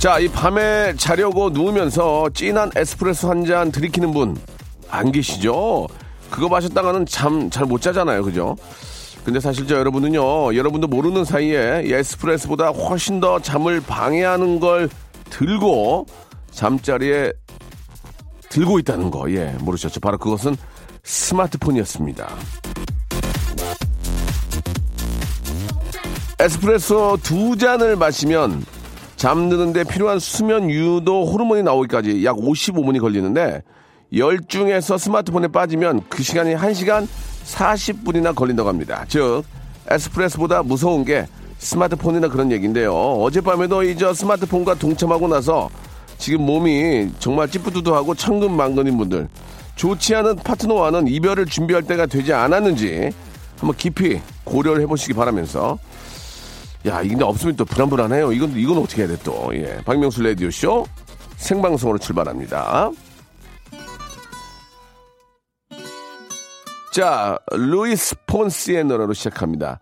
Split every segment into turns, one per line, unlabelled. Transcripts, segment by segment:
자, 이 밤에 자려고 누우면서 진한 에스프레소 한 잔 들이키는 분 안 계시죠? 그거 마셨다가는 잠 잘 못 자잖아요. 그죠? 근데 사실 저 여러분은요, 여러분도 모르는 사이에 이 에스프레소보다 훨씬 더 잠을 방해하는 걸 들고 잠자리에 들고 있다는 거, 예, 모르셨죠? 바로 그것은 스마트폰이었습니다. 에스프레소 두 잔을 마시면 잠드는데 필요한 수면 유도 호르몬이 나오기까지 약 55분이 걸리는데 열중해서 스마트폰에 빠지면 그 시간이 1시간 40분이나 걸린다고 합니다. 즉 에스프레소보다 무서운 게 스마트폰이나 그런 얘기인데요. 어젯밤에도 이저 스마트폰과 동참하고 나서 지금 몸이 정말 찌뿌두두하고 천근만근인 분들 좋지 않은 파트너와는 이별을 준비할 때가 되지 않았는지 한번 깊이 고려를 해보시기 바라면서 야, 이게 없으면 또 불안불안해요. 이건, 이건 어떻게 해야 돼, 또. 예. 박명수 라디오쇼 생방송으로 출발합니다. 자, 루이스 폰시의 노래로 시작합니다.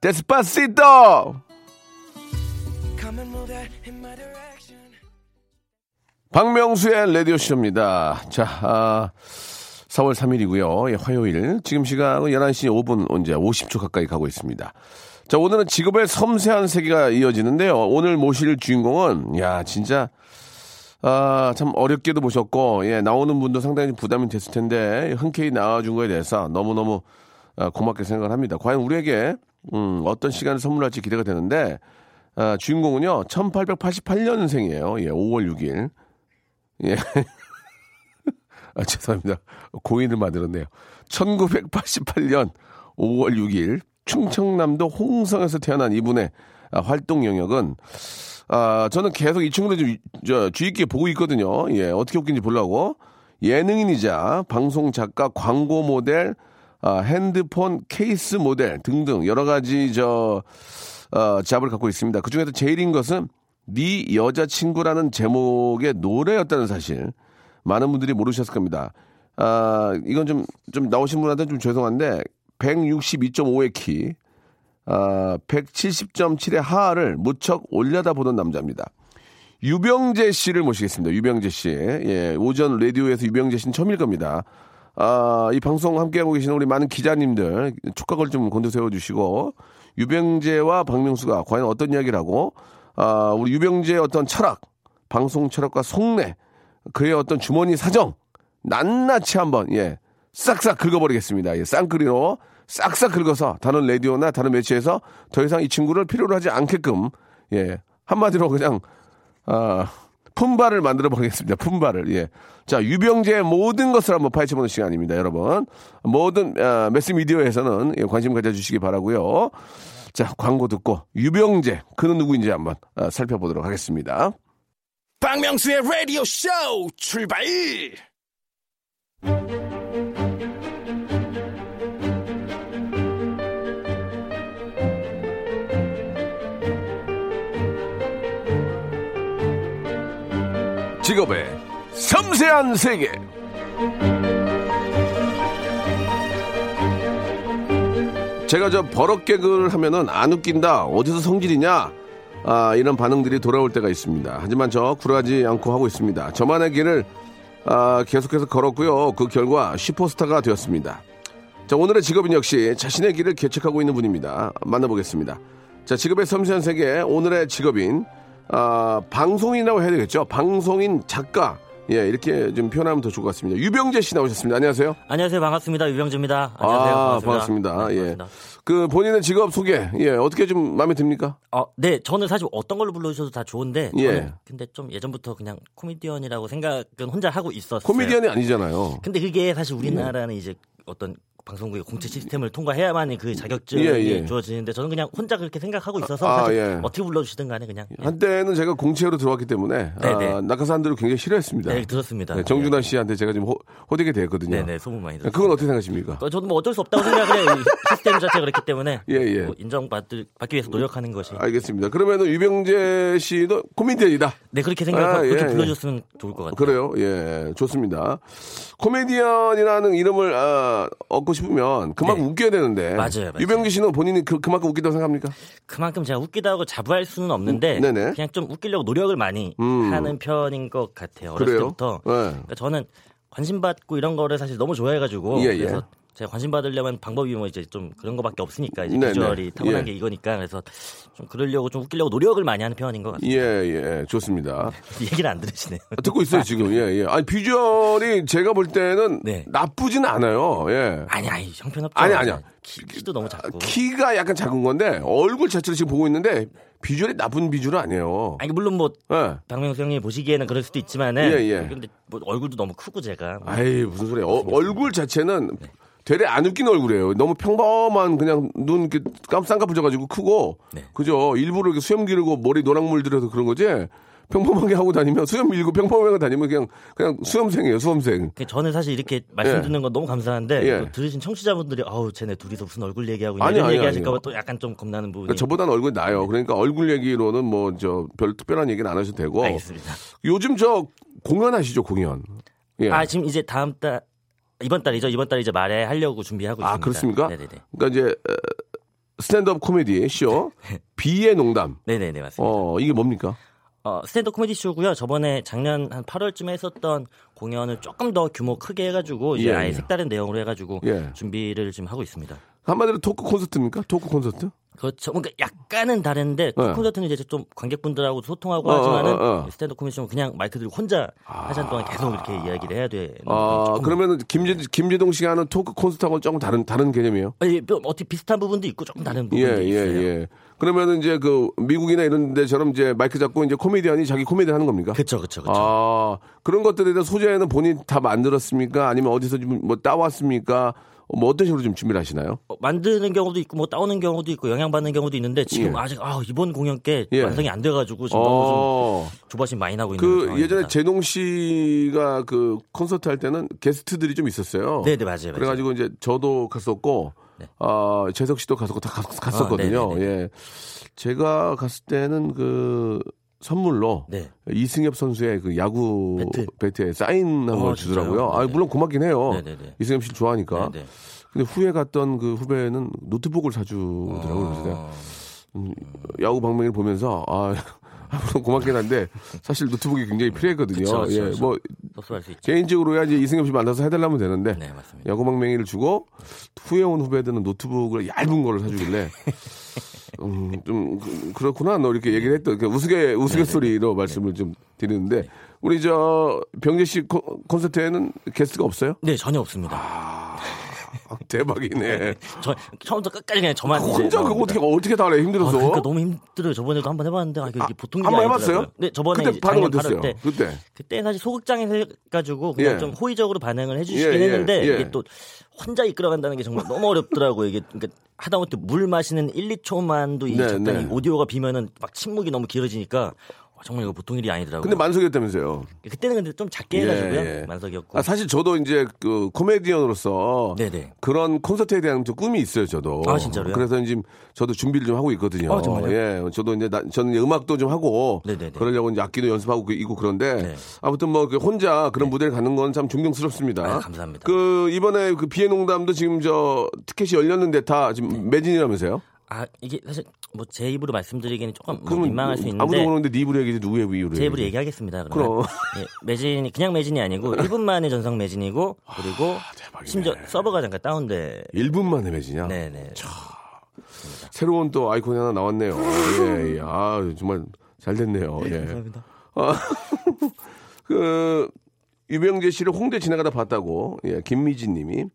데스파시토! 박명수의 라디오쇼입니다. 자, 아, 4월 3일이고요. 예, 화요일. 지금 시간은 11시 5분, 언제 50초 가까이 가고 있습니다. 자, 오늘은 직업의 섬세한 세계가 이어지는데요. 오늘 모실 주인공은, 야, 진짜, 아, 참 어렵게도 모셨고, 예, 나오는 분도 상당히 부담이 됐을 텐데, 흔쾌히 나와준 거에 대해서 너무너무 아, 고맙게 생각을 합니다. 과연 우리에게, 음, 어떤 시간을 선물할지 기대가 되는데, 아, 주인공은요, 1888년생이에요. 예, 5월 6일. 예. 아, 죄송합니다. 고인을 만들었네요. 1988년 5월 6일 충청남도 홍성에서 태어난 이분의 아, 활동 영역은 아, 저는 계속 이 친구들 좀 저, 주의 깊게 보고 있거든요. 예, 어떻게 웃긴지 보려고. 예능인이자 방송 작가, 광고 모델, 아, 핸드폰 케이스 모델 등등 여러 가지 저 어, 잡을 갖고 있습니다. 그 중에서 제일인 것은 네 여자친구라는 제목의 노래였다는 사실. 많은 분들이 모르셨을 겁니다. 아, 이건 좀, 좀 나오신 분한테 좀 죄송한데, 162.5의 키, 아, 170.7의 하를 무척 올려다 보던 남자입니다. 유병재 씨를 모시겠습니다. 유병재 씨. 예, 오전 라디오에서 유병재 씨는 처음일 겁니다. 아, 이 방송 함께하고 계시는 우리 많은 기자님들 촉각을 좀 곤두세워 주시고, 유병재와 박명수가 과연 어떤 이야기를 하고, 아, 우리 유병재의 어떤 철학, 방송 철학과 속내, 그의 어떤 주머니 사정, 낱낱이 한번, 예, 싹싹 긁어버리겠습니다. 예, 쌍끌이로 싹싹 긁어서 다른 라디오나 다른 매체에서 더 이상 이 친구를 필요로 하지 않게끔, 예, 한마디로 그냥, 아, 품바를 만들어 보겠습니다. 품바를, 예. 자, 유병재의 모든 것을 한번 파헤쳐 보는 시간입니다, 여러분. 모든, 아, 매스 미디어에서는 예, 관심 가져주시기 바라고요 자, 광고 듣고, 유병재, 그는 누구인지 한번 아, 살펴보도록 하겠습니다.
박명수의 라디오 쇼 출발!
직업의 섬세한 세계. 제가 저 버럭 개그를 하면은 안 웃긴다. 어디서 성질이냐? 아, 이런 반응들이 돌아올 때가 있습니다. 하지만 저 굴하지 않고 하고 있습니다. 저만의 길을 아, 계속해서 걸었고요. 그 결과 슈퍼스타가 되었습니다. 자, 오늘의 직업인 역시 자신의 길을 개척하고 있는 분입니다. 만나보겠습니다. 자, 직업의 섬세한 세계 오늘의 직업인 아, 방송인이라고 해야 되겠죠. 방송인 작가. 예, 이렇게 좀 표현하면 더 좋을 것 같습니다. 유병재 씨 나오셨습니다. 안녕하세요.
안녕하세요. 반갑습니다. 유병재입니다. 안녕하세요.
아,
반갑습니다.
반갑습니다.
네,
예.
반갑습니다.
그 본인의 직업 소개, 예, 어떻게 좀 마음에 듭니까?
어, 네, 저는 사실 어떤 걸로 불러 주셔도 다 좋은데,
예.
근데 좀 예전부터 그냥 코미디언이라고 생각은 혼자 하고 있었어요.
코미디언이 아니잖아요.
근데 그게 사실 우리나라는 이제 어떤 방송국의 공채 시스템을 통과해야만 그 자격증이
예, 예.
주어지는데 저는 그냥 혼자 그렇게 생각하고 있어서
아,
사실
예.
어떻게 불러주시든 간에 그냥 예.
한때는 제가 공채로 들어왔기 때문에
네, 네.
아, 낙하산들을 굉장히 싫어했습니다.
네, 들었습니다.
네, 정준하 씨한테 제가 좀 호, 호되게 됐거든요.
네네 소문 많이 들었어요.
그건 어떻게 생각하십니까?
어, 저도 뭐 어쩔 수 없다고 생각을 해요. 이 시스템 자체가 그렇기 때문에
예, 예.
뭐 인정받기 위해서 노력하는 것이.
알겠습니다. 그러면은 유병재 씨도 코미디언이다.
네 그렇게 생각하고
아,
그렇게
예,
불러줬으면 좋을 것 같아요.
그래요? 예, 좋습니다. 코미디언이라는 이름을 아, 얻고 싶 으면 그만큼
네.
웃겨야 되는데.
맞아요, 맞아요.
유병재 씨는 본인이 그, 그만큼 웃기다고 생각합니까?
그만큼 제가 웃기다고 자부할 수는 없는데
음.
그냥 좀 웃기려고 노력을 많이
음.
하는 편인 것 같아요. 어렸을
그래요?
때부터.
네.
그러니까 저는 관심 받고 이런 거를 사실 너무 좋아해가지고
예, 예.
그래서 제가 관심 받으려면 방법이 뭐 이제 좀 그런 거밖에 없으니까 이제
네네.
비주얼이 타고난
예.
게 이거니까 그래서 좀 그러려고 좀 웃기려고 노력을 많이 하는 편인 것 같아요.
예, 예, 좋습니다.
얘기를 안 들으시네요.
듣고 있어요, 지금. 예, 예. 아니, 비주얼이 제가 볼 때는
네.
나쁘진 않아요. 예.
아니 아니 형편없죠.
아니, 아니야.
키, 키도 너무 작고.
키가 약간 작은 건데, 얼굴 자체를 지금 보고 있는데, 비주얼이 나쁜 비주얼은 아니에요.
아니 물론 뭐
예.
박명수 형님 보시기에는 그럴 수도 있지만은
예, 예.
근데 뭐 얼굴도 너무 크고 제가
아이, 무슨 소리야. 어, 얼굴 자체는 되레 안 웃긴 얼굴이에요. 너무 평범한 그냥 눈 이렇게 깜쌍꺼풀져가지고 크고,
네.
그죠? 일부러 이렇게 수염 기르고 머리 노랑물 들여서 그런 거지. 평범하게 하고 다니면 수염 밀고 평범하게 다니면 그냥 그냥 수험생이에요, 수험생.
그 저는 사실 이렇게 말씀
예.
듣는 건 너무 감사한데
예.
들으신 청취자분들이 아우 쟤네 둘이서 무슨 얼굴 얘기하고
아니,
이런
아니,
얘기하실까봐
아니요.
또 약간 좀 겁나는 부분이
그러니까 저보다는 얼굴이 나요. 그러니까 얼굴 얘기로는 뭐 저 별 특별한 얘기는 안 하셔도 되고.
알겠습니다.
요즘 저 공연하시죠, 공연. 예.
아 지금 이제 다음 달 이번 달이죠. 이번 달 이제 말에 하려고 준비하고
아,
있습니다.
그렇습니까?
네네네.
그러니까 이제 어, 스탠드업 코미디 쇼 비의 농담.
네네네 맞습니다.
어, 이게 뭡니까?
어, 스탠드 코미디 쇼고요. 저번에 작년 한 8월쯤에 했었던 공연을 조금 더 규모 크게 해가지고 이제
예,
아예
예.
색다른 내용으로 해가지고
예.
준비를 지금 하고 있습니다.
한마디로 토크 콘서트입니까? 토크 콘서트?
그렇죠. 그러니까 약간은 다른데
네.
콘서트는 이제 좀 관객분들하고 소통하고
어,
하지만은
어, 어.
스탠드 코미디 쇼는 그냥 마이크 들고 혼자 한 시간 동안 계속 이렇게 이야기를 해야 되는
아, 그러면은 김재, 김재동 씨가 하는 토크 콘서트하고는 조금 다른, 다른 개념이에요?
아니, 뭐 어떻게 비슷한 부분도 있고 조금 다른
예,
부분도
예,
있어요.
예. 그러면은 이제 그 미국이나 이런 데처럼 이제 마이크 잡고 이제 코미디언이 자기 코미디 하는 겁니까?
그렇죠, 그렇죠, 그렇죠.
아, 그런 것들에 대한 소재는 본인 다 만들었습니까? 아니면 어디서 좀뭐 따왔습니까? 뭐 어떤 식으로 좀 준비를 하시나요?
어, 만드는 경우도 있고 뭐 따오는 경우도 있고 영향받는 경우도 있는데 지금
예.
아직 아, 이번 공연 께
예.
완성이 안 돼가지고 지금
어,
좀 조바심 많이 나고 있는
그
상황입니다.
예전에 제동 씨가 그 콘서트 할 때는 게스트들이 좀 있었어요.
네네 맞아요. 맞아요.
그래가지고 이제 저도 갔었고,
네.
아 재석 씨도 갔었고 다 갔.
아, 네네네.
예, 제가 갔을 때는 그 선물로
네.
이승엽 선수의 그 야구
배트.
배트 에 사인한
어,
걸 주더라고요. 아. 물론 고맙긴 해요.
네네네.
이승엽 씨를 좋아하니까.
네네.
근데 후에 갔던 그 후배는 노트북을 사주더라고요. 그래서 내가
어,
음, 야구 방망이를 보면서 아 물론 고맙긴 한데 사실 노트북이 굉장히 필요했거든요.
그쵸, 그쵸,
예,
그쵸.
뭐. 개인적으로야 이제 이승엽 씨 만나서 해달라면 되는데
네.
야구 방맹이를 주고 후에 온 후배들은 노트북을 얇은 거를 사주길래 음, 좀 그- 그렇구나 너 이렇게 얘기를 했던 그 우스개 우스갯소리로 말씀을 좀 드리는데 우리 저 병재 씨 콘- 콘서트에는 게스트가 없어요?
네 전혀 없습니다.
아, 대박이네.
저 처음부터 끝까지 그냥 저만 이제
혼자 그거. 어떻게 어떻게 다 알아요?
아,
힘들어서.
그러니까 너무 힘들어요. 저번에도 한번 해봤는데 아, 이게 이게 보통 일이
한번. 해봤어요?
네, 저번에
그때 반응 어땠어요?
8월 때
그때
그때 사실 소극장에서 해가지고 그냥
예.
좀 호의적으로 반응을 해주시긴
예, 예,
했는데
예.
이게 또 혼자 이끌어간다는 게 정말 너무 어렵더라고요. 이게 그러니까 하다못해 물 마시는 1, 2초만도 이
네,
잠깐
네.
오디오가 비면은 막 침묵이 너무 길어지니까 와, 정말 이거 보통 일이 아니더라고요.
근데 만석이었다면서요?
그때는 근데 좀 작게
예,
해가지고요.
예.
만석이었고.
아, 사실 저도 이제 그 코미디언으로서
네네.
그런 콘서트에 대한 좀 꿈이 있어요, 저도.
아, 진짜로요?
그래서 지금 저도 준비를 좀 하고 있거든요.
아, 정말요?
예, 저도 이제 나- 저는 이제 음악도 좀 하고
네네네.
그러려고 이제 악기도 연습하고 그- 있고 그런데
네.
아무튼 뭐그 혼자 그런 무대를 가는 건 참 존경스럽습니다.
아, 감사합니다.
그 이번에 그 비의 농담도 지금 저 티켓이 열렸는데 다 지금 매진이라면서요?
아 이게 사실 뭐 제 입으로 말씀드리기는 조금 뭐 민망할 수 있는데
아무도 모르는데 네 입으로 얘기지 누구의 입으로
제 입으로
얘기해?
얘기하겠습니다. 그러면 예, 매진이 그냥 매진이 아니고 1분 만에 전성 매진이고 그리고
대박이네.
심지어 서버가 잠깐 다운돼.
1분 만에 매진이야?
네네.
새로운 또 아이콘이 하나 나왔네요. 예, 예. 아, 정말 잘 됐네요. 예.
감사합니다.
그, 유병재 씨를 홍대 지나가다 봤다고, 예, 김미진 님이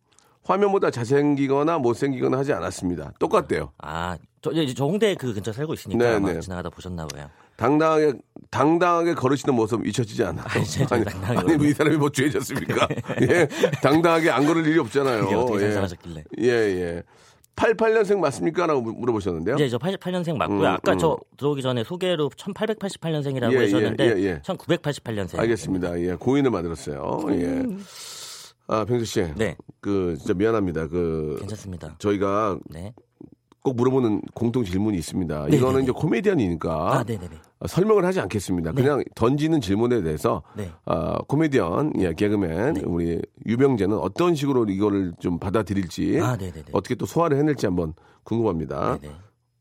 화면보다 잘생기거나 못생기거나 하지 않았습니다. 똑같대요.
아, 저, 이제 저 홍대 그 근처 살고 있으니까
네, 네.
지나가다 보셨나 봐요.
당당하게 당당하게 걸으시는 모습 잊혀지지 않아요.
아니, 제가 당당하게
아니 뭐 이 사람이 뭐 죄졌습니까? 예, 당당하게 안 걸을 일이 없잖아요.
어떻게
예.
상상하셨길래.
예, 예. 88년생 맞습니까? 라고 물어보셨는데요.
이제 저 88년생 맞고요.
음,
아까
음.
저 들어오기 전에 소개로 1888년생이라고
예, 예,
하셨는데
예, 예.
1988년생.
알겠습니다. 예, 고인을 만들었어요. 예. 아, 병수 씨.
네.
그, 진짜 미안합니다. 그,
괜찮습니다.
저희가
네.
꼭 물어보는 공통 질문이 있습니다.
네,
이거는
네,
이제 코미디언이니까
아, 네네네.
어, 설명을 하지 않겠습니다.
네.
그냥 던지는 질문에 대해서
네.
아, 코미디언, 예, 개그맨, 우리 유병재는 어떤 식으로 이거를 좀 받아들일지
아, 네네네.
어떻게 또 소화를 해낼지 한번 궁금합니다.
네네.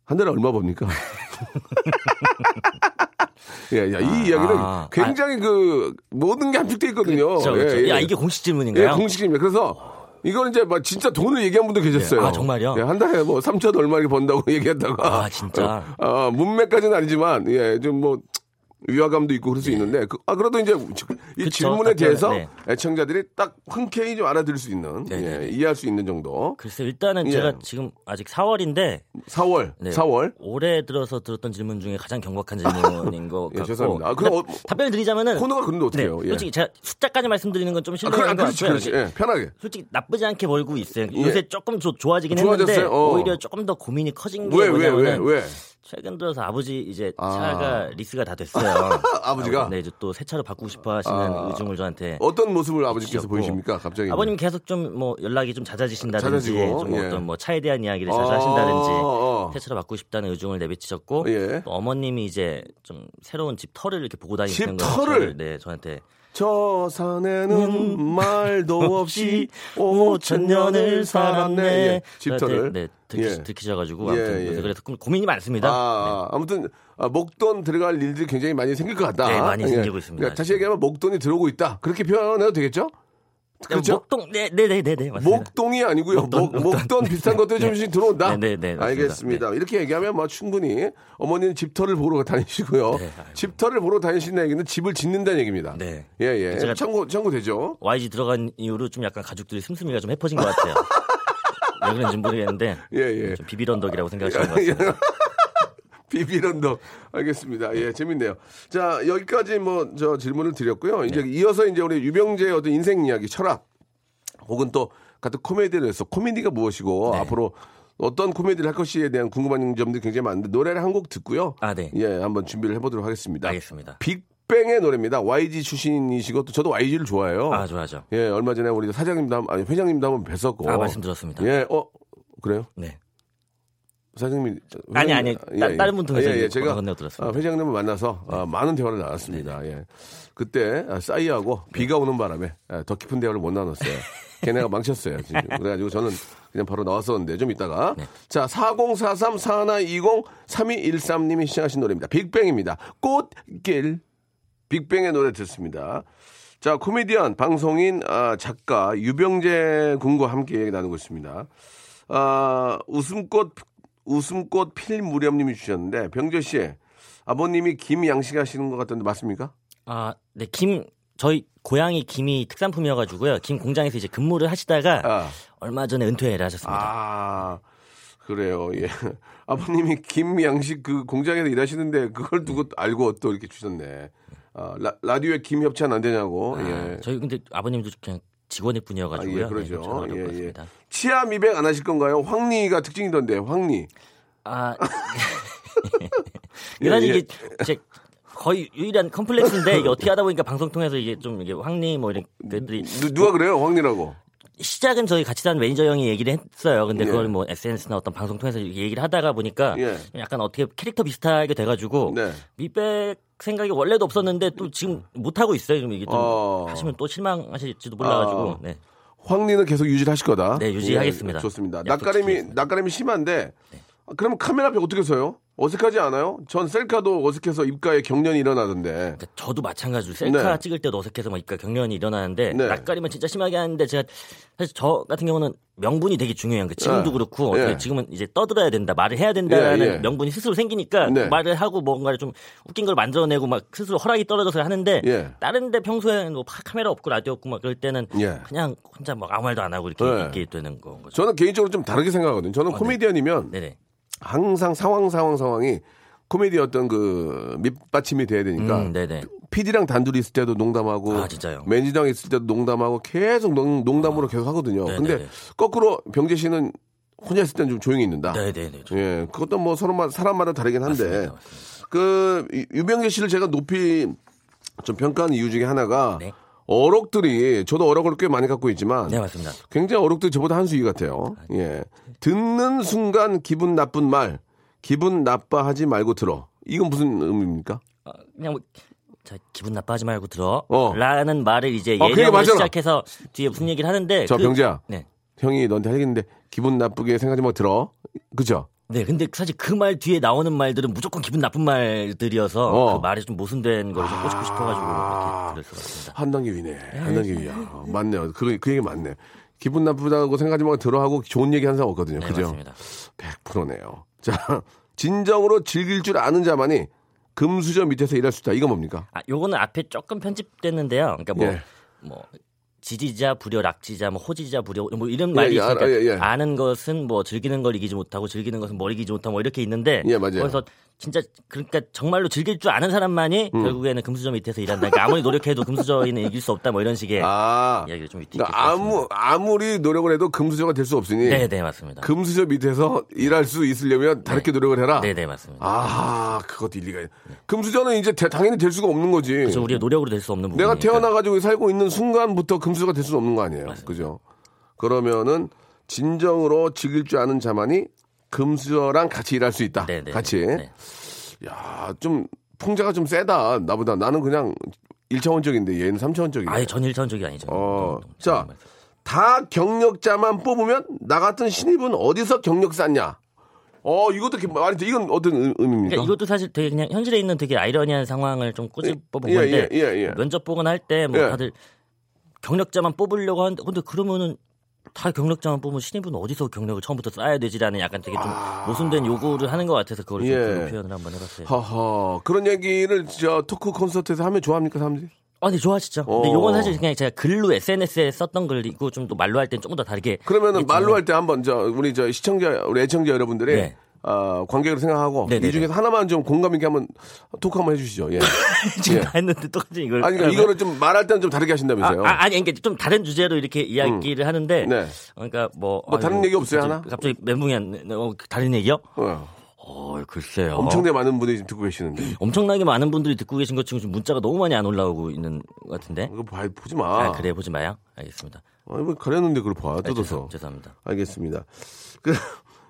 한 달에 얼마 법니까? 예, 야, 이 이야기는
아,
굉장히 그 모든 게 함축돼 있거든요.
그렇죠, 그렇죠.
예, 예.
야, 이게 공식 질문인가요?
예, 공식입니다. 그래서 이건 이제 막 진짜 돈을 얘기한 분도 계셨어요.
네. 아, 정말요?
예, 한 달에 뭐 3천 얼마 이렇게 번다고 얘기했다가
아, 진짜?
어, 어, 문맥까지는 아니지만 예, 좀 뭐 위화감도 있고 그럴 수 있는데 그, 아 그래도 이제 이
그쵸,
질문에
딱
대해서
네.
애청자들이 딱 흔쾌히 좀 알아들을 수 있는
네, 네,
예,
네.
이해할 수 있는 정도.
글쎄 일단은
예.
제가 지금 아직 4월인데
4월,
네.
4월.
올해 들어서 들었던 질문 중에 가장 경박한 질문인 것
예,
같고
죄송합니다. 아, 그럼 어,
답변을 드리자면은
코너가 그런데 어떻게
네?
예.
솔직히 제가 숫자까지 말씀드리는 건좀
아,
실례인
그래, 아,
것
그렇지,
같고요.
그렇지. 예, 편하게.
솔직히 나쁘지 않게 벌고 있어요.
예.
요새 조금 조- 좋아지긴
좋아졌어요?
했는데
어.
오히려 조금 더 고민이 커진 게
왜, 왜, 왜,
뭐냐면은
왜?
최근 들어서 아버지 이제
아.
차가 리스가 다 됐어요.
아버지가?
네, 이제 또 새 차로 바꾸고 싶어 하시는
아.
의중을 저한테
어떤 모습을 아버지께서. 보이십니까? 갑자기.
아버님 계속 좀 뭐 연락이 좀 잦아지신다든지
잦아지고,
좀
예.
어떤 뭐 차에 대한 이야기를 자주
아,
하신다든지
어.
새차로 바꾸고 싶다는 의중을 내비치셨고
예.
또 어머님이 이제 좀 새로운 집 터를 이렇게 보고 다니시는
터를?
저를, 네 저한테
저 산에는 말도 없이
오천 년을 살았네
예, 집터를.
네 들키,
예.
들키셔가지고
예,
아무튼
예.
그래서, 그래서 고- 고민이 많습니다.
아, 아무튼 아, 목돈 들어갈 일들이 굉장히 많이 생길 것 같다.
네, 많이
예.
생기고 있습니다.
그러니까 다시 얘기하면 목돈이 들어오고 있다. 그렇게 표현해도 되겠죠? 그렇죠?
목동 네네네네 맞습니다.
목동이 아니고요.
목돈,
목,
목돈.
비슷한 것들이 좀씩 들어온다.
네, 네, 네, 맞습니다.
알겠습니다. 이렇게 얘기하면 뭐 충분히 어머니는 집터를 보러 다니시고요.
네.
집터를 보러 다니시는 얘기는 집을 짓는다는 얘기입니다.
네.
예, 예.
제가-
참고, 참고 되죠.
YG 들어간 이후로 좀 약간 가족들이 슴슴이가 좀 해퍼진 것 같아요. 왜 그런지 모르겠는데
예, 예.
좀 비빌 언덕이라고 생각하시는 것 같습니다.
비비런더 알겠습니다. 예, 재밌네요. 자, 여기까지 뭐 저 질문을 드렸고요. 이제
네.
이어서 이제 우리 유병재의 어떤 인생 이야기, 철학 혹은 또 같은 코미디를 해서 코미디가 무엇이고
네.
앞으로 어떤 코미디를 할 것이에 대한 궁금한 점들이 굉장히 많은데 노래를 한 곡 듣고요.
아, 네.
예, 한번 준비를 해보도록 하겠습니다.
알겠습니다.
빅 뱅의 노래입니다. YG 출신이시고 또 저도 YG를 좋아해요.
아 좋아하죠.
예, 얼마 전에 우리 사장님도 한- 아니 회장님도 한번 뵀었고.
아 말씀 들었습니다.
예, 어 그래요?
네.
사장님이
아니,
회장님-
아니, 따- 다른 분 통해서
예, 예,
이제
제가.
네.
아, 회장님을 만나서 아, 많은 대화를 나눴습니다. 예. 그때 아, 싸이하고 비가 오는 바람에 아, 더 깊은 대화를 못 나눴어요. 걔네가 망쳤어요. 지금. 그래가지고 저는 그냥 바로 나왔었는데 좀 이따가
네.
자 4043 4120 3213님이 시작하신 노래입니다. 빅뱅입니다. 꽃길 빅뱅의 노래 듣습니다. 자, 코미디언, 방송인, 아, 작가, 유병재 군과 함께 얘기 나누고 있습니다. 아, 웃음꽃, 웃음꽃 필 무렵님이 주셨는데, 병재 씨, 아버님이 김 양식 하시는 것 같던데, 맞습니까?
아, 네, 김, 저희 고향이 김이 특산품이어가지고요. 김 공장에서 이제 근무를 하시다가
아,
얼마 전에 은퇴를 하셨습니다.
아, 그래요, 예. 아버님이 김 양식 그 공장에서 일하시는데, 그걸 두고 알고 또 이렇게 주셨네. 아, 라, 디오에 김 협찬 안 되냐고, 예.
저희 근데 아버님도 그냥 직원일
아,
뿐이어가지고요.
예, 그러죠.
네,
예, 예. 치아 미백 안 하실 건가요? 황니가 특징이던데, 황니.
아, 이런
예, 예.
이게 제 거의 유일한 컴플렉스인데 이게 어떻게 하다 보니까 방송 통해서 이게 좀 이게 황니 뭐 이런 것들이
누, 누가 그래요? 황니라고.
시작은 저희 같이 사는 매니저 형이 얘기를 했어요. 근데
예.
그걸 뭐 SNS나 어떤 방송 통해서 얘기를 하다가 보니까
예.
약간 어떻게 캐릭터 비슷하게 돼가지고
네.
미백 생각이 원래도 없었는데 또 지금 못 하고 있어요. 지금 이게 좀
어.
하시면 또 실망하실지도 몰라가지고
아.
네.
황리는 계속 유지를 하실 거다.
네, 유지하겠습니다.
예, 좋습니다. 낯가림이. 낯가림이 심한데 아, 그러면 카메라 앞에 어떻게 서요? 어색하지 않아요? 전 셀카도 어색해서 입가에 경련이 일어나던데.
그러니까 저도 마찬가지로 셀카
네.
찍을 때도 어색해서 막 입가 경련이 일어나는데
네.
낯가림은 진짜 심하게 하는데 제가 사실 저 같은 경우는 명분이 되게 중요해요. 그 지금도
예.
그렇고 어떻게
예.
지금은 이제 떠들어야 된다, 말을 해야 된다라는
예, 예.
명분이 스스로 생기니까
네.
말을 하고 뭔가를 좀 웃긴 걸 만들어내고 막 스스로 허락이 떨어져서 하는데
예.
다른데 평소에는 뭐 파- 카메라 없고 라디오 없고 막 그럴 때는
예.
그냥 혼자 막 아무 말도 안 하고 이렇게
네.
있게 되는 건 거죠.
저는 개인적으로 좀 다르게 생각하거든요. 저는 코미디언이면
네네.
항상 상황 상황 상황이 코미디 어떤 그 밑받침이 돼야 되니까
음, 네네.
PD랑 단둘이 있을 때도 농담하고
아, 진짜요?
매니저랑 있을 때도 농담하고 계속 농, 농담으로 계속 하거든요.
네네네.
근데 거꾸로 병재 씨는 혼자 있을 때는 좀 조용히 있는다.
네네네.
예, 그것도 뭐 서로 사람마다 다르긴 한데
맞습니다, 맞습니다.
그 유- 유병재 씨를 제가 높이 좀 평가하는 이유 중에 하나가
네.
어록들이 저도 어록을 꽤 많이 갖고 있지만
네 맞습니다.
굉장히 어록들이 저보다 한 수위 같아요. 예. 듣는 순간 기분 나쁜 말, 기분 나빠하지 말고 들어. 이건 무슨 의미입니까?
어, 그냥 뭐, 자 기분 나빠하지 말고 들어.
어.
라는 말을 이제
어,
예명을
맞잖아.
시작해서 뒤에 무슨 얘기를 하는데.
저
그-
병재야.
네.
형이 너한테 하겠는데 기분 나쁘게 생각하지 말고 들어. 그죠?
네, 근데 사실 그 말 뒤에 나오는 말들은 무조건 기분 나쁜 말들이어서
어.
그 말에 좀 모순된 걸좀 꼬집고 싶어가지고 이렇게 들을 것 같습니다.
한 단계 위네. 한 단계 위야. 맞네요. 그, 그 얘기 맞네. 기분 나쁘다고 생각하지 말고 들어 하고 좋은 얘기 하는 사람 없거든요.
네,
그죠?
맞습니다.
100%네요. 자, 진정으로 즐길 줄 아는 자만이 금수저 밑에서 일할 수 있다. 이거 뭡니까?
아, 요거는 앞에 조금 편집됐는데요. 그러니까 뭐,
예.
뭐 지지자 불여 낙지자 뭐 호지자 불여 뭐 이런
예,
말이
예,
있으니까
알아, 예, 예.
아는 것은 뭐 즐기는 걸 이기지 못하고 즐기는 것은 뭘 이기지 못하고 뭐 이렇게 있는데
예, 맞아요.
그래서 진짜 그러니까 정말로 즐길 줄 아는 사람만이
음.
결국에는 금수저 밑에서 일한다. 그러니까 아무리 노력해도 금수저는 이길 수 없다 뭐 이런 식의
아,
이야기를 좀 있게
그러니까 아무, 아무리 노력을 해도 금수저가 될 수 없으니
네, 네, 맞습니다.
금수저 밑에서 일할 수 있으려면 다르게 노력을 해라.
네, 네, 맞습니다.
아, 그것도 일리가 있 네. 금수저는 이제 대- 당연히 될 수가 없는 거지.
그래서 우리가 노력으로 될 수 없는 부분.
내가 태어나 가지고 살고 있는 순간부터 금수저가 될 수는 없는 거 아니에요. 그죠? 그러면은 진정으로 즐길 줄 아는 자만이 금수저랑 같이 일할 수 있다.
네, 네,
같이.
네.
야, 좀 풍자가 좀 세다. 나보다 나는 그냥 1차원적인데 얘는 3차원적이네.
아예 전일전적이 아니죠.
어,
좀-
자,
좀-
다 경력자만 뽑으면 나 같은 신입은 어디서 경력 쌓냐? 어, 이것도 이렇게 말이 돼. 이건 어떤 의- 의미입니까?
그러니까 이것도 사실 되게 그냥 현실에 있는 되게 아이러니한 상황을 좀 꼬집어 본
예,
건데
예, 예, 예.
면접 보거나 할 때뭐
예.
다들 경력자만 뽑으려고 하는데 근데 그러면은 다 경력자만 뽑으면 신입은 어디서 경력을 처음부터 쌓아야 되지라는 약간 되게 좀 모순된 요구를 하는 것 같아서 그걸 좀
예.
그런 표현을 한번 해봤어요.
허허. 그런 얘기를 저 토크 콘서트에서 하면 좋아합니까, 사람들이?
아, 네, 좋아하시죠.
어.
근데 요건 사실 그냥 제가 글로 SNS에 썼던 글이고 좀 또 말로 할 땐 조금 더 다르게.
그러면은
이게
말로 할 때 한번 저 우리 저 시청자 우리 애청자 여러분들이
네.
아, 관객으로 생각하고
네네네.
이 중에서 하나만 좀 공감 있게 한번 토크 한번 해주시죠. 예.
지금
예.
다 했는데 똑같이 이걸.
아니 그러니까 이거는 좀 말할 때는 좀 다르게
아,
하신다면서요.
아, 아 니, 그러니까 좀 다른 주제로 이렇게 이야기를 하는데.
네.
그러니까 뭐.
뭐 다른
아이고,
얘기 없어요, 하나?
갑자기 멘붕이 안, 어, 다른 얘기요?
어.
어, 글쎄요.
엄청나게 많은 분들이 지금 듣고 계시는데
엄청나게 많은 분들이 듣고 계신 것 치고 지금 문자가 너무 많이 안 올라오고 있는 것 같은데.
이거 봐 보지 마.
아, 그래 보지 마요. 알겠습니다.
아니 뭐 가렸는데 그걸 봐
아,
뜯어서.
죄송, 죄송합니다.
알겠습니다. 그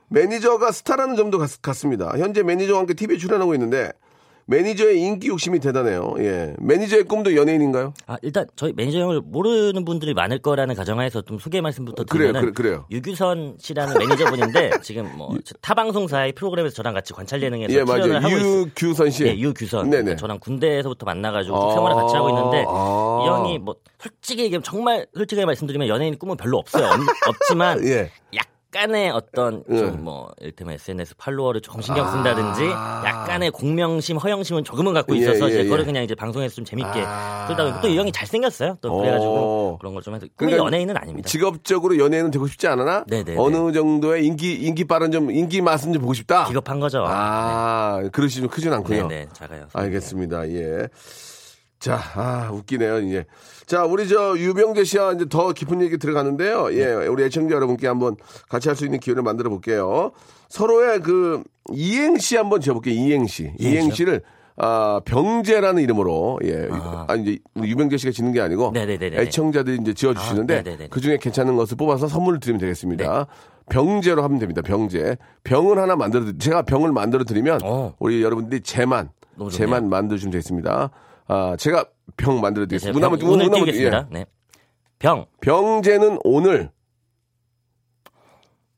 매니저가 스타라는 점도 같, 같습니다. 현재 매니저와 함께 TV에 출연하고 있는데 매니저의 인기 욕심이 대단해요. 예. 매니저의 꿈도 연예인인가요?
아, 일단 저희 매니저 형을 모르는 분들이 많을 거라는 가정하에서 좀 소개 말씀부터 드리면
그래- 그래 요.
유규선 씨라는 매니저분인데 지금 뭐 타 방송사의 프로그램에서 저랑 같이 관찰 예능에서
예, 맞아요.
출연을 하고 있어요.
유규선 씨.
예, 유규선.
네네.
그러니까 저랑 군대에서부터 만나 가지고 쭉
아,
생활을 같이 하고 있는데
아.
이 형이 뭐 솔직히 얘기하면 정말 솔직하게 말씀드리면 연예인 꿈은 별로 없어요. 없, 없지만
예.
약 간의 어떤
예.
좀뭐 이를테면 SNS 팔로워를 조금 신경 쓴다든지 약간의 공명심, 허영심은 조금은 갖고
아. 예,
있어서
예,
이제
예.
그거를 그냥 이제 방송에서 좀 재밌게
아.
그러다 보니까 또이 형이 잘 생겼어요. 또 그래가지고
어.
그런 걸 좀 해서
그러니까
연예인은 아닙니다.
직업적으로 연예인은 되고 싶지 않으나
네네네.
어느 정도의 인기 인기 빠른 좀 인기 맛은 좀 보고 싶다.
기겁한 거죠.
아, 그릇이 좀 크진 않군요.
네네 작아요.
알겠습니다. 예. 자, 아, 웃기네요, 이제. 자, 우리 저 유병재 씨와 이제 더 깊은 얘기 들어가는데요. 예, 우리 애청자 여러분께 한번 같이 할 수 있는 기회를 만들어 볼게요. 서로의 그 이행시 한번 지어볼게요, 이행시. 이행시를 아, 병재라는 이름으로, 예. 아, 이제 우리 유병재 씨가 짓는 게 아니고.
네네네네.
애청자들이 이제 지어 주시는데.
아, 네네네.
그 중에 괜찮은 것을 뽑아서 선물을 드리면 되겠습니다. 병재로 하면 됩니다, 병재. 병을 하나 만들어, 드- 제가 병을 만들어 드리면.
어.
우리 여러분들이 재만. 재만 만들어 주면 되겠습니다. 아, 제가 병 만들어
네,
드리겠습니다. 문화문-
병, 오늘
문화문-
띄우겠습니다.
예.
네. 병.
병재는 오늘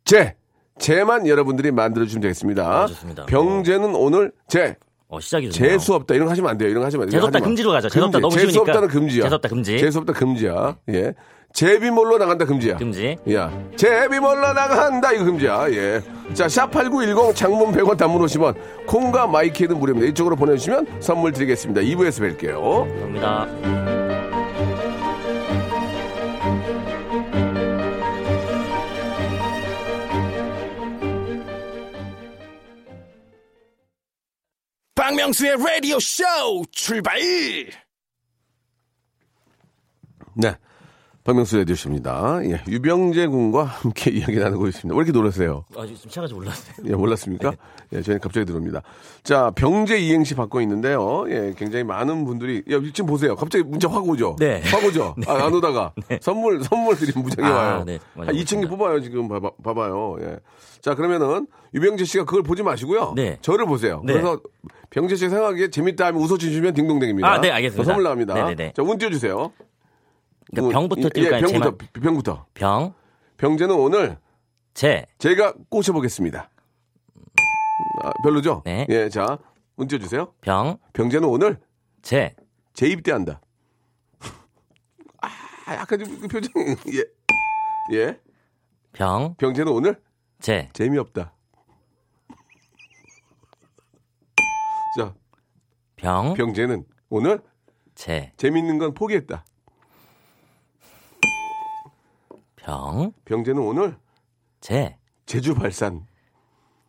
재 재만 여러분들이 만들어 주시면 되겠습니다.
아, 좋습니다.
병재는 오늘 재
어, 시작이 좋네요.
재수 없다 이런 거 하시면 안 돼요. 이런 거 하시면 안 돼요.
재수 없다
하지 마.
금지로 가죠. 재수 없다
금지.
너무
재수. 없다는 금지야.
재수 없다 금지.
재수 없다 금지야. 예. 제비 몰러 나간다 금지야.
금지.
야, 제비 몰러 나간다 이거 금지야. 예. 자, 샵8910 장문 100원 단문 50원. 콩과 마이 K는 무료입니다. 이쪽으로 보내 주시면 선물 드리겠습니다. 2부에서 뵐게요.
감사합니다.
박명수의 라디오 쇼 출발!
네. 박명수 라디오쇼입니다. 예, 유병재 군과 함께 이야기 나누고 있습니다. 왜 이렇게 놀라세요?
아, 지금 시작하지 몰랐어요.
예, 몰랐습니까? 예, 저희는 갑자기 들어옵니다. 자, 병재 이행시 받고 있는데요. 예, 굉장히 많은 분들이, 야, 지금 보세요. 갑자기 문자 확 오죠?
네.
확 오죠? 아, 안 오다가. 선물, 선물들이 무장해
아,
와요.
네.
한
맞아요.
2,000개 뽑아요, 지금. 봐봐, 봐봐요. 예. 자, 그러면은, 유병재 씨가 그걸 보지 마시고요.
네.
저를 보세요.
네.
그래서, 병재 씨 생각하기에 재밌다 하면 웃어주시면 딩동댕입니다.
아, 네, 알겠습니다.
선물 나갑니다.
네네네.
자, 운 띄워주세요.
그러니까 병부터
예,
띄울까요?
병부터,
제만-
병부터.
병,
병재는 오늘
제,
제가 꼬셔보겠습니다. 아, 별로죠?
네.
예, 자, 문 띄워주세요.
병,
병재는 오늘
제,
재입대한다. 아, 약간 좀그 표정이, 예. 예.
병,
병재는 오늘
제,
재미없다. 자,
병,
병재는 오늘
제,
재밌는 건 포기했다.
병,
병재는 오늘
제,
제주 발산.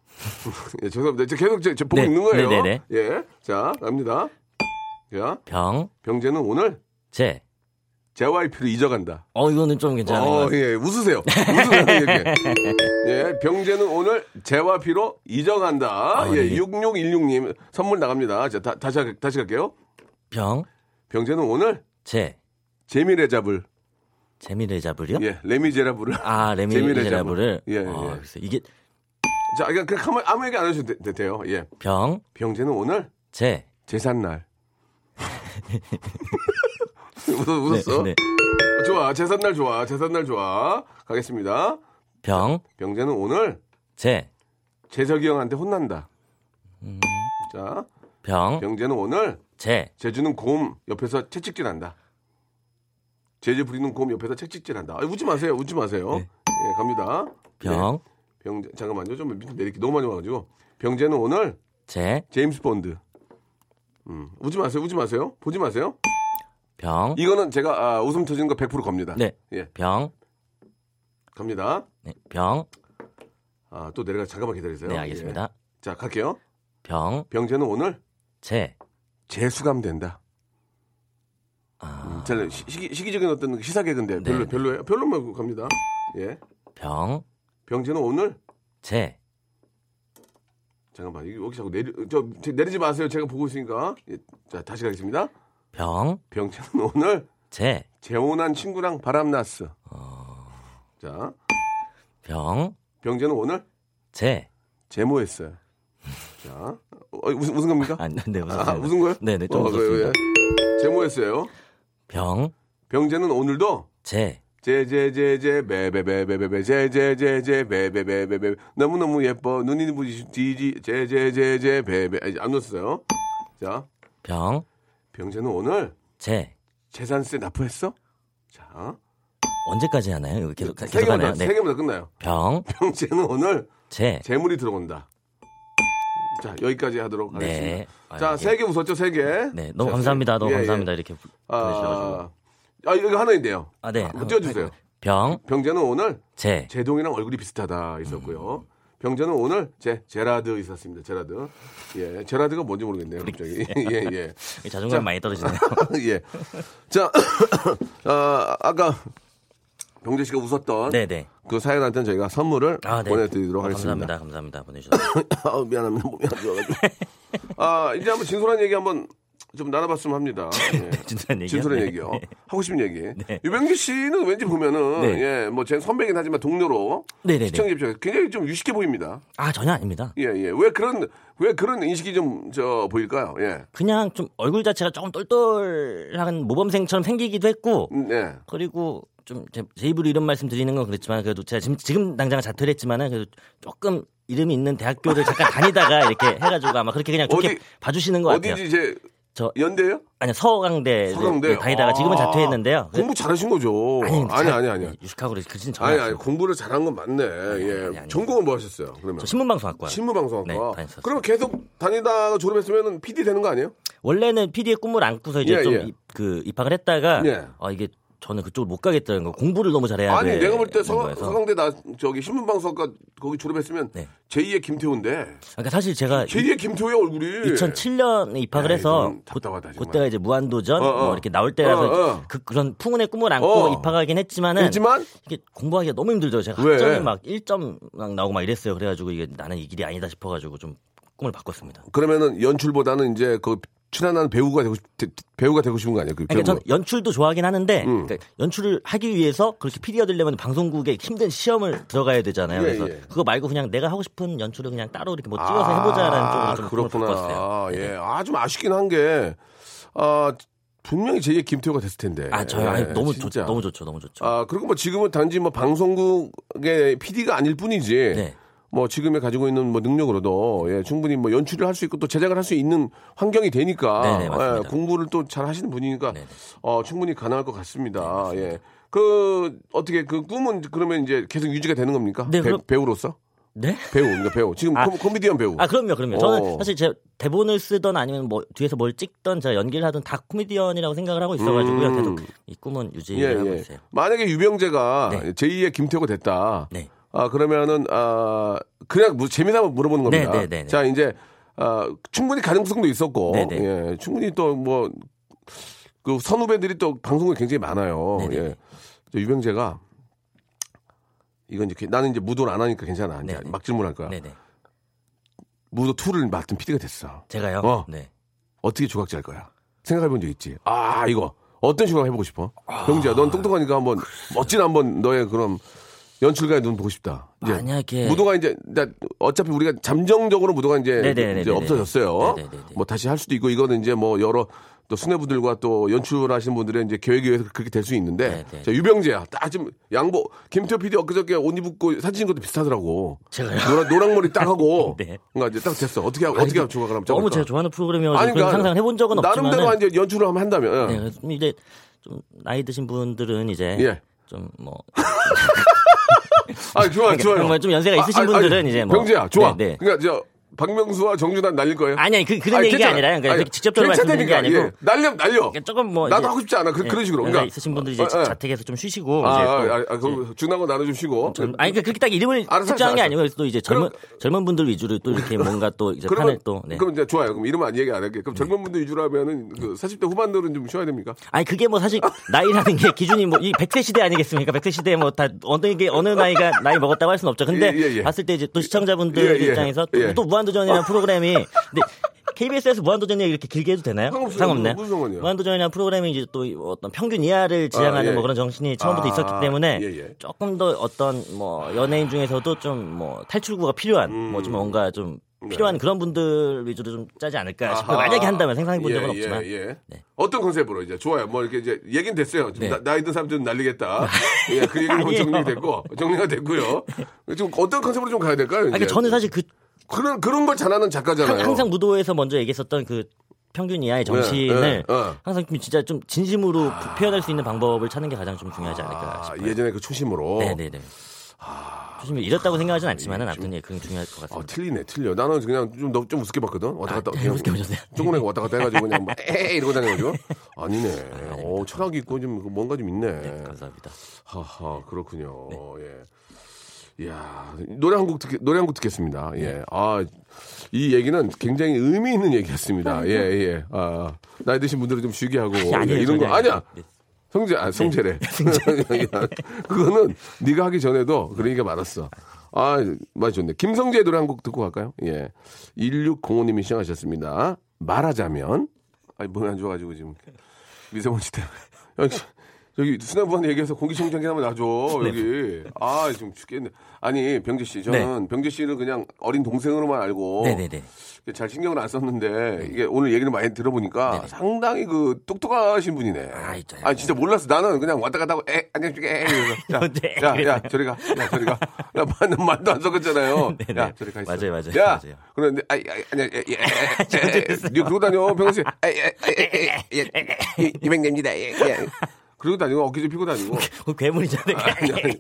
예, 죄송합니다. 저 계속 저, 저 보고
네,
있는 거예요.
네네네.
예. 자, 갑니다. 자,
병,
병재는 오늘
제.
JYP로 잊어간다.
어, 이거는 좀 괜찮은 것
어. 예, 웃으세요. 웃으세요, 이렇게. 예, 병재는 오늘 JYP로 잊어간다.
아,
예,
네.
6616님 선물 나갑니다. 자, 다, 다시, 할- 다시 갈게요.
병,
병재는 오늘
제,
재미레 잡을,
재미를 잡으려?
예, 레미제라블을.
아, 레미제라블을.
잡을. 예,
어,
예.
글쎄, 이게
자, 그냥, 그냥 아무, 아무 얘기 안 하셔도 돼, 돼요. 예.
병,
병재는 오늘
제.
제삿날. 웃어, 웃었어?
네, 네.
좋아, 제삿날 좋아, 제삿날 좋아. 가겠습니다.
병,
병재는 오늘
제,
재석이 형한테 혼난다.
음.
자,
병,
병재는 오늘
제,
제주는 곰 옆에서 채찍질한다. 제주 부리는 곰 옆에서 채찍질한다. 아, 웃지 마세요, 웃지 마세요.
네.
예, 갑니다.
병,
네. 병재, 잠깐만요, 좀 내리기 너무 많이 와가지고. 병재는 오늘
제,
제임스 본드. 음, 웃지 마세요, 웃지 마세요. 보지 마세요.
병,
이거는 제가 아, 웃음 터지는 거 100% 겁니다.
네.
예,
병,
갑니다.
네, 병,
아, 또 내려가 잠깐만 기다리세요.
네, 알겠습니다.
예. 자, 갈게요.
병,
병재는 오늘
제,
재수감 된다.
아,
잘 시기, 시기적인 어떤 시사 개그인데 별로
네.
별로예요. 별로면 갑니다. 예.
병,
병재는 오늘
제,
잠깐만 여기 자꾸 내리 저 제- 내리지 마세요. 제가 보고 있으니까. 예. 자 다시 가겠습니다.
병,
병재는 오늘
제,
재혼한 친구랑 바람 났어.
어.
자
병,
병재는 오늘
제.
제모했어요. 자 어, 웃은, 웃은 겁니까?
아, 네, 웃었어요.
아, 웃은 거요?
네, 네, 좀
어,
웃었습니다.
예. 제모했어요.
병,
병재는 오늘도
제,
제제제제 베베베베베베 제제제제 베베베베베 너무너무 예뻐 눈이 부지지 제제제제 베베 안 웃었어요. 자
병,
병재는 오늘
제.
재산세 납부했어? 자
언제까지 하나요? 이거 계속,
세
계속
개만
하나요?
더,
네.
세 개만 더 끝나요.
병,
병재는 오늘
제.
재물이 들어온다. 자 여기까지 하도록
네.
하겠습니다.
아,
자
예.
세개 웃었죠 세 개.
네, 너무
자,
감사합니다. 너무
예, 예.
감사합니다. 이렇게 보내주셔가지고.
아, 아 이거 하나 있네요.
아, 네.
한번 띄워주세요.
병,
병재는 오늘
제.
제동이랑 얼굴이 비슷하다 있었고요. 병재는 오늘 제 제라드 있었습니다. 제라드. 예, 제라드가 뭔지 모르겠네요. 갑자기. 예, 예.
자존감
자.
많이 떨어지네요.
예. 자, 아, 아까 병재 씨가 웃었던
네네.
그 사연한테는 저희가 선물을
아, 네.
보내드리도록
아,
하겠습니다.
감사합니다. 감사합니다. 보내주셔서.
아, 미안합니다. 몸이 안 좋아가지고. 아, 이제 한번 진솔한 얘기 한번 좀 나눠봤으면 합니다. 예.
진솔한 얘기요?
진솔한
네.
얘기요. 하고 싶은 얘기.
네.
유병기 씨는 왠지 보면은
네.
예, 뭐제 선배긴 하지만 동료로
네네네.
시청자 입장에서 굉장히 좀 유식해 보입니다.
아, 전혀 아닙니다.
예, 예. 왜 그런 왜 그런 인식이 좀 저 보일까요? 예.
그냥 좀 얼굴 자체가 조금 똘똘한 모범생처럼 생기기도 했고,
음, 네.
그리고 좀제 입으로 이런 말씀 드리는 건 그렇지만 그래도 제가 지금, 지금 당장 자퇴를 했지만은 그래도 조금 이름이 있는 대학교를 잠깐 다니다가 이렇게 해가지고 아마 그렇게 그냥 좋게
어디-
봐주시는 것 같아요.
어디지
제저
연대요?
아니 서강대
서강대.
다니다가 지금은
아,
자퇴했는데요.
공부 잘하신 거죠. 아니 아니 아니 아니.
유식하고 그진 전혀
아니 아니. 공부를 잘한 건 맞네. 예.
아니, 아니.
전공은 뭐 하셨어요? 그러면
저 신문방송학과.
신문방송학과.
네, 다녔었어요.
그러면 계속 다니다가 졸업했으면 PD 되는 거 아니에요?
원래는 PD의 꿈을 안고서 이제
예,
좀
예.
이- 그 입학을 했다가
예.
어 이게 저는 그쪽을 못 가겠다는 거. 공부를 너무 잘해야
아니
돼.
내가 볼때 서강. 서강대 나 저기 신문방송과 거기 졸업했으면
네.
제2의 김태호인데
그러니까 사실 제가
제2의 김태호의 얼굴이
2007년에 입학을
야,
해서
답답하다, 정말.
그때가 이제 무한도전
어, 어.
뭐 이렇게 나올 때라서
어, 어.
그, 그런 풍운의 꿈을 안고
어.
입학하긴 했지만은
했지만
이게 공부하기가 너무 힘들죠. 제가
왜?
학점이 막 1점 막 나오고 막 이랬어요. 그래가지고 이게 나는 이 길이 아니다 싶어가지고 좀 꿈을 바꿨습니다.
그러면은 연출보다는 이제 그 출연하는 배우가 되고 배우가 되고 싶은 거 아니에요? 그.
그러니까 저는 연출도 좋아하긴 하는데
음.
그러니까 연출을 하기 위해서 그렇게 피디가 되려면 방송국에 힘든 시험을 들어가야 되잖아요.
예,
그래서
예.
그거 말고 그냥 내가 하고 싶은 연출을 그냥 따로 이렇게 뭐 찍어서 해보자라는 쪽으로 좀
그렇구나.
네.
예. 아, 좀 아쉽긴 한 게, 아, 분명히 제2의 김태호가 됐을 텐데.
아 저요. 아니,
예,
너무 좋
진짜.
너무 좋죠. 너무 좋죠.
아, 그리고 뭐 지금은 단지 뭐 방송국의 PD가 아닐 뿐이지.
네.
뭐 지금에 가지고 있는 뭐 능력으로도 예, 충분히 뭐 연출을 할 수 있고 또 제작을 할 수 있는 환경이 되니까
네네, 맞습니다.
예, 공부를 또 잘 하시는 분이니까
네네.
어, 충분히 가능할 것 같습니다. 예. 그 어떻게 그 꿈은 그러면 이제 계속 유지가 되는 겁니까?
네,
배,
그럼-
배우로서?
네?
배우, 그러니까 배우. 지금
아.
코, 코미디언 배우.
아 그럼요, 그럼요. 저는
어.
사실 제 대본을 쓰던 아니면 뭐 뒤에서 뭘 찍던 제가 연기를 하던 다 코미디언이라고 생각을 하고 있어가지고요.
음.
계속 이 꿈은
예,
유지를 하고
예.
있어요.
만약에 유병재가
네.
제2의 김태호가 됐다.
네.
아, 그러면은, 아, 그냥 뭐 재미삼아 물어보는 겁니다.
네, 네, 네, 네.
자, 이제, 아, 충분히 가능성도 있었고,
네, 네.
예, 충분히 또 뭐, 그 선후배들이 또 방송에 굉장히 많아요.
네, 네,
예. 유병재가, 이건 이제 나는 이제 무도를 안 하니까 괜찮아. 이제. 막 질문할 거야.
네네.
무도 2를 맡은 PD가 됐어.
제가요.
어.
네.
어떻게 조각지 할 거야? 생각해 본 적 있지? 아, 이거. 어떤 식으로 해보고 싶어? 병재야, 넌 똑똑하니까 한번, 멋진 한번 너의 그럼 연출가의 눈 보고 싶다.
만약에
무도가 이제, 나 어차피 우리가 잠정적으로 무도가 이제,
네네네네네.
이제 없어졌어요.
네네네네.
뭐 다시 할 수도 있고, 이거는 이제 뭐 여러 또 수뇌부들과 또 연출하시는 분들의 이제 계획에 의해서 그렇게 될 수 있는데,
네네.
자, 유병재야. 딱 지금 양보, 김태호 PD 엊그저께 옷 입고 사진 찍은 것도 비슷하더라고.
제가요?
노랑, 노랑머리 딱 하고.
네.
그러니까 이제 딱 됐어. 어떻게, 하- 어떻게 하면 조각을 하면
너무? 제가 좋아하는 프로그램이어서 그런 상상을 해본 적은 없지만
나름대로 이제 연출을 한번 한다면. 예.
네, 이제 좀 나이 드신 분들은 이제
예.
좀뭐
아, 좋아, 좋아요.
정말 좀 연세가 있으신 분들은 이제 뭐-
병재야, 좋아.
네, 네.
그러니까 저 박명수와 정준환 날릴 거예요.
아니 아니 그 그런
아니,
얘기가
괜찮아.
아니라 그러니까
아니,
직접적으로 말씀드리는 게
괜찮다니까.
아니고
예. 날려, 날려.
그러니까 조금 뭐
나도
이제-
하고 싶지 않아. 그,
예,
그런 식으로. 그러니까.
있으신 분들이 이제
어, 어.
자택에서 좀 쉬시고
아,
이제
아,
또
아, 아, 그럼 준하고 나는 좀 쉬고.
좀- 아니 그 그렇게 딱 이름을 특정한 게. 아니고 또 이제 젊은 젊은 분들 위주로 또 이렇게 뭔가 또 이제 판을 또 네.
그럼 이제 좋아요. 그럼 이름 안 얘기 안 할게. 그럼 젊은 분들 위주로 하면은 그 40대 후반들은 좀 쉬어야 됩니까?
아니 그게 뭐 사실 나이라는 게 기준이 뭐 이 100세 시대 아니겠습니까? 100세 시대에 뭐 다 어느 게 어느 나이가 나이 먹었다고 할 수는 없죠. 근데
예, 예, 예.
봤을 때 이제 또 시청자분들
예, 예.
입장에서 또,
예.
또 무한도전이라는 프로그램이 근데 KBS에서 무한도전 얘기 이렇게 길게 해도 되나요?
상관이에요?
무한도전이라는 프로그램이 이제 또 어떤 평균 이하를 지향하는
아, 예.
뭐 그런 정신이 처음부터
아,
있었기 때문에
예, 예.
조금 더 어떤 뭐 연예인 중에서도 좀 뭐 탈출구가 필요한 뭐좀 뭔가 좀 필요한 그런 분들 위주로 좀 짜지 않을까 싶어요.
음. 네. 아하.
만약에 한다면 생각해 본
예,
적은
예,
없지만
예.
네.
어떤 컨셉으로 이제 좋아요. 뭐 이렇게 이제 얘기는 됐어요. 좀
네.
나, 나이 든 사람들은 날리겠다. 예, 그 얘기는 뭐. 정리됐고 정리가 됐고요. 좀 어떤 컨셉으로 좀 가야 될까요?
아니,
이제?
그러니까 저는 사실 그
그런 그런 걸 잘하는 작가잖아요.
항- 항상 무도에서 먼저 얘기했었던 그 평균 이하의 정신을
예, 예.
항상 좀 진짜 좀 진심으로 표현할 수 있는 방법을 찾는 게 가장 좀 중요하지 않을까
아,
싶어요.
예전에 그 초심으로.
네네네. 조심히 이렇다고 생각하진 않지만은 아무튼 예, 그건 중요할 것
어,
같습니다.
틀리네, 틀려. 나는 그냥 좀, 너- 좀 우습게 봤거든. 왔다 갔다.
네, 우습게 보셨어요?
조금만 왔다 갔다 해가지고 그냥 막, 에이! 이러고 다녀가지고. 아니네. 어, 철학이 있고 좀 뭔가 좀 있네.
네, 감사합니다.
하하, 그렇군요.
네.
예. 이야, 노래 한 곡 듣, 노래 한 곡 듣겠습니다.
네.
예. 아, 이 얘기는 굉장히 의미 있는 얘기였습니다. 예, 예. 아, 나이 드신 분들은 좀 쉬게 하고.
네. 아니에요,
예, 이런 거, 아니야.
네.
성재, 아, 성재래. 야, 그거는 네가 하기 전에도 그런 얘기가 많았어. 아, 많이 좋네. 김성재 노래 한 곡 듣고 갈까요? 예. 1605님이 시청하셨습니다. 말하자면. 아니, 몸이 안 좋아가지고 지금. 미세먼지 때문에. 여기, 수뇌부한테 얘기해서 공기청정기 한번 놔줘, 여기. 아, 좀 죽겠네. 아니, 병재 씨. 저는 병재 씨를 그냥 어린 동생으로만 알고.
네네네.
잘 신경을 안 썼는데 이게 오늘 얘기를 많이 들어보니까 상당히 그 똑똑하신 분이네.
아, 있죠.
아 진짜 몰랐어. 나는 그냥 왔다 갔다 하고 에 안녕 이러면서
네,
야, 야,
그래서.
야, 저리 가. 야, 저리 가. 야, 말도, 말도 안 섞었잖아요.
네네.
야, 저리 가 있어.
맞아요, 맞아요,
야,
맞아요.
그런데 아, 아, 아니, 예, 예, 예, 네 그러고 다녀, 병씨. 아, 예, 예, 예, 예, 이백년입니다. 예, 예. 그러고 다니고 어깨 피고 다니고.
그 괴물이잖아요.
아니, 아니,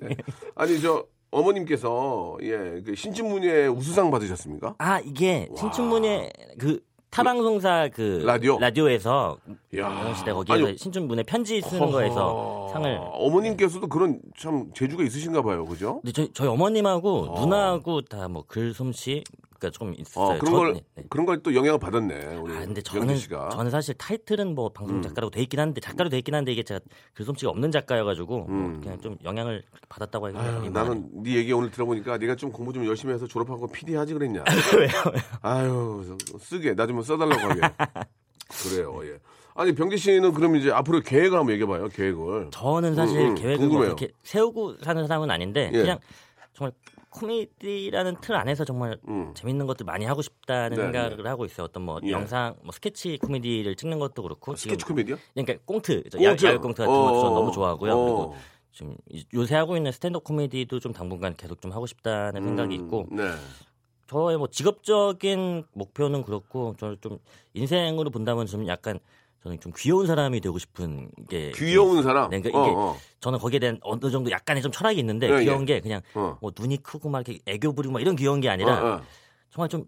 아니 저 어머님께서 예, 그 신춘문예 우수상 받으셨습니까?
아 이게 신춘문예 그 타방송사 그
라디오?
라디오에서
야.
영시대 거기에서
아니,
신춘문예 편지 쓰는 거에서 상을
어머님께서도 그런 참 재주가 있으신가 봐요, 그죠?
근데 저희, 저희 어머님하고 누나하고 다 뭐 글솜씨 그러니까 좀 있어요.
어, 그런
저-
걸
네, 네.
그런 걸 또 영향을 받았네. 우리
아 근데 저는
씨가. 음.
저는 사실 타이틀은 뭐 방송 작가라고 돼 있긴 한데 작가로 돼 있긴 한데 이게 제가 글솜씨가 없는 작가여가지고 뭐 그냥 좀 영향을 받았다고
음. 아유,
되나
나는 네 얘기 오늘 들어보니까 네가 좀 공부 좀 열심히 해서 졸업하고 PD 하지 그랬냐?
왜요?
아유 쓰게 나 좀 써달라고 하게. 그래요. 예. 아니 병재 씨는 그럼 이제 앞으로 계획을 한번 얘기해봐요. 계획을.
저는 사실
음, 음,
계획을 뭐. 그렇게 세우고 사는 사람은 아닌데
예.
그냥 정말 코미디라는 틀 안에서 정말
음.
재밌는 것들 많이 하고 싶다는
네,
생각을 하고 있어요. 어떤 뭐
예.
영상, 뭐 스케치 코미디를 찍는 것도 그렇고
스케치
지금
코미디요?
그러니까 꽁트, 저
꽁트.
야, 야외 꽁트 같은 것도 저는 너무 좋아하고요.
어.
그리고 지금 이- 요새 하고 있는 스탠드업 코미디도 좀 당분간 계속 좀 하고 싶다는 생각이 있고
네.
저의 뭐 직업적인 목표는 그렇고 저는 좀 인생으로 본다면 좀 약간 저는 좀 귀여운 사람이 되고 싶은 게
귀여운 사람.
네, 그러니까
어,
이게
어.
저는 거기에 대한 어느 정도 약간의 좀 철학이 있는데
예,
귀여운
예.
게 그냥
어.
뭐 눈이 크고 막 이렇게 애교 부리고 막 이런 귀여운 게 아니라
어, 어.
정말 좀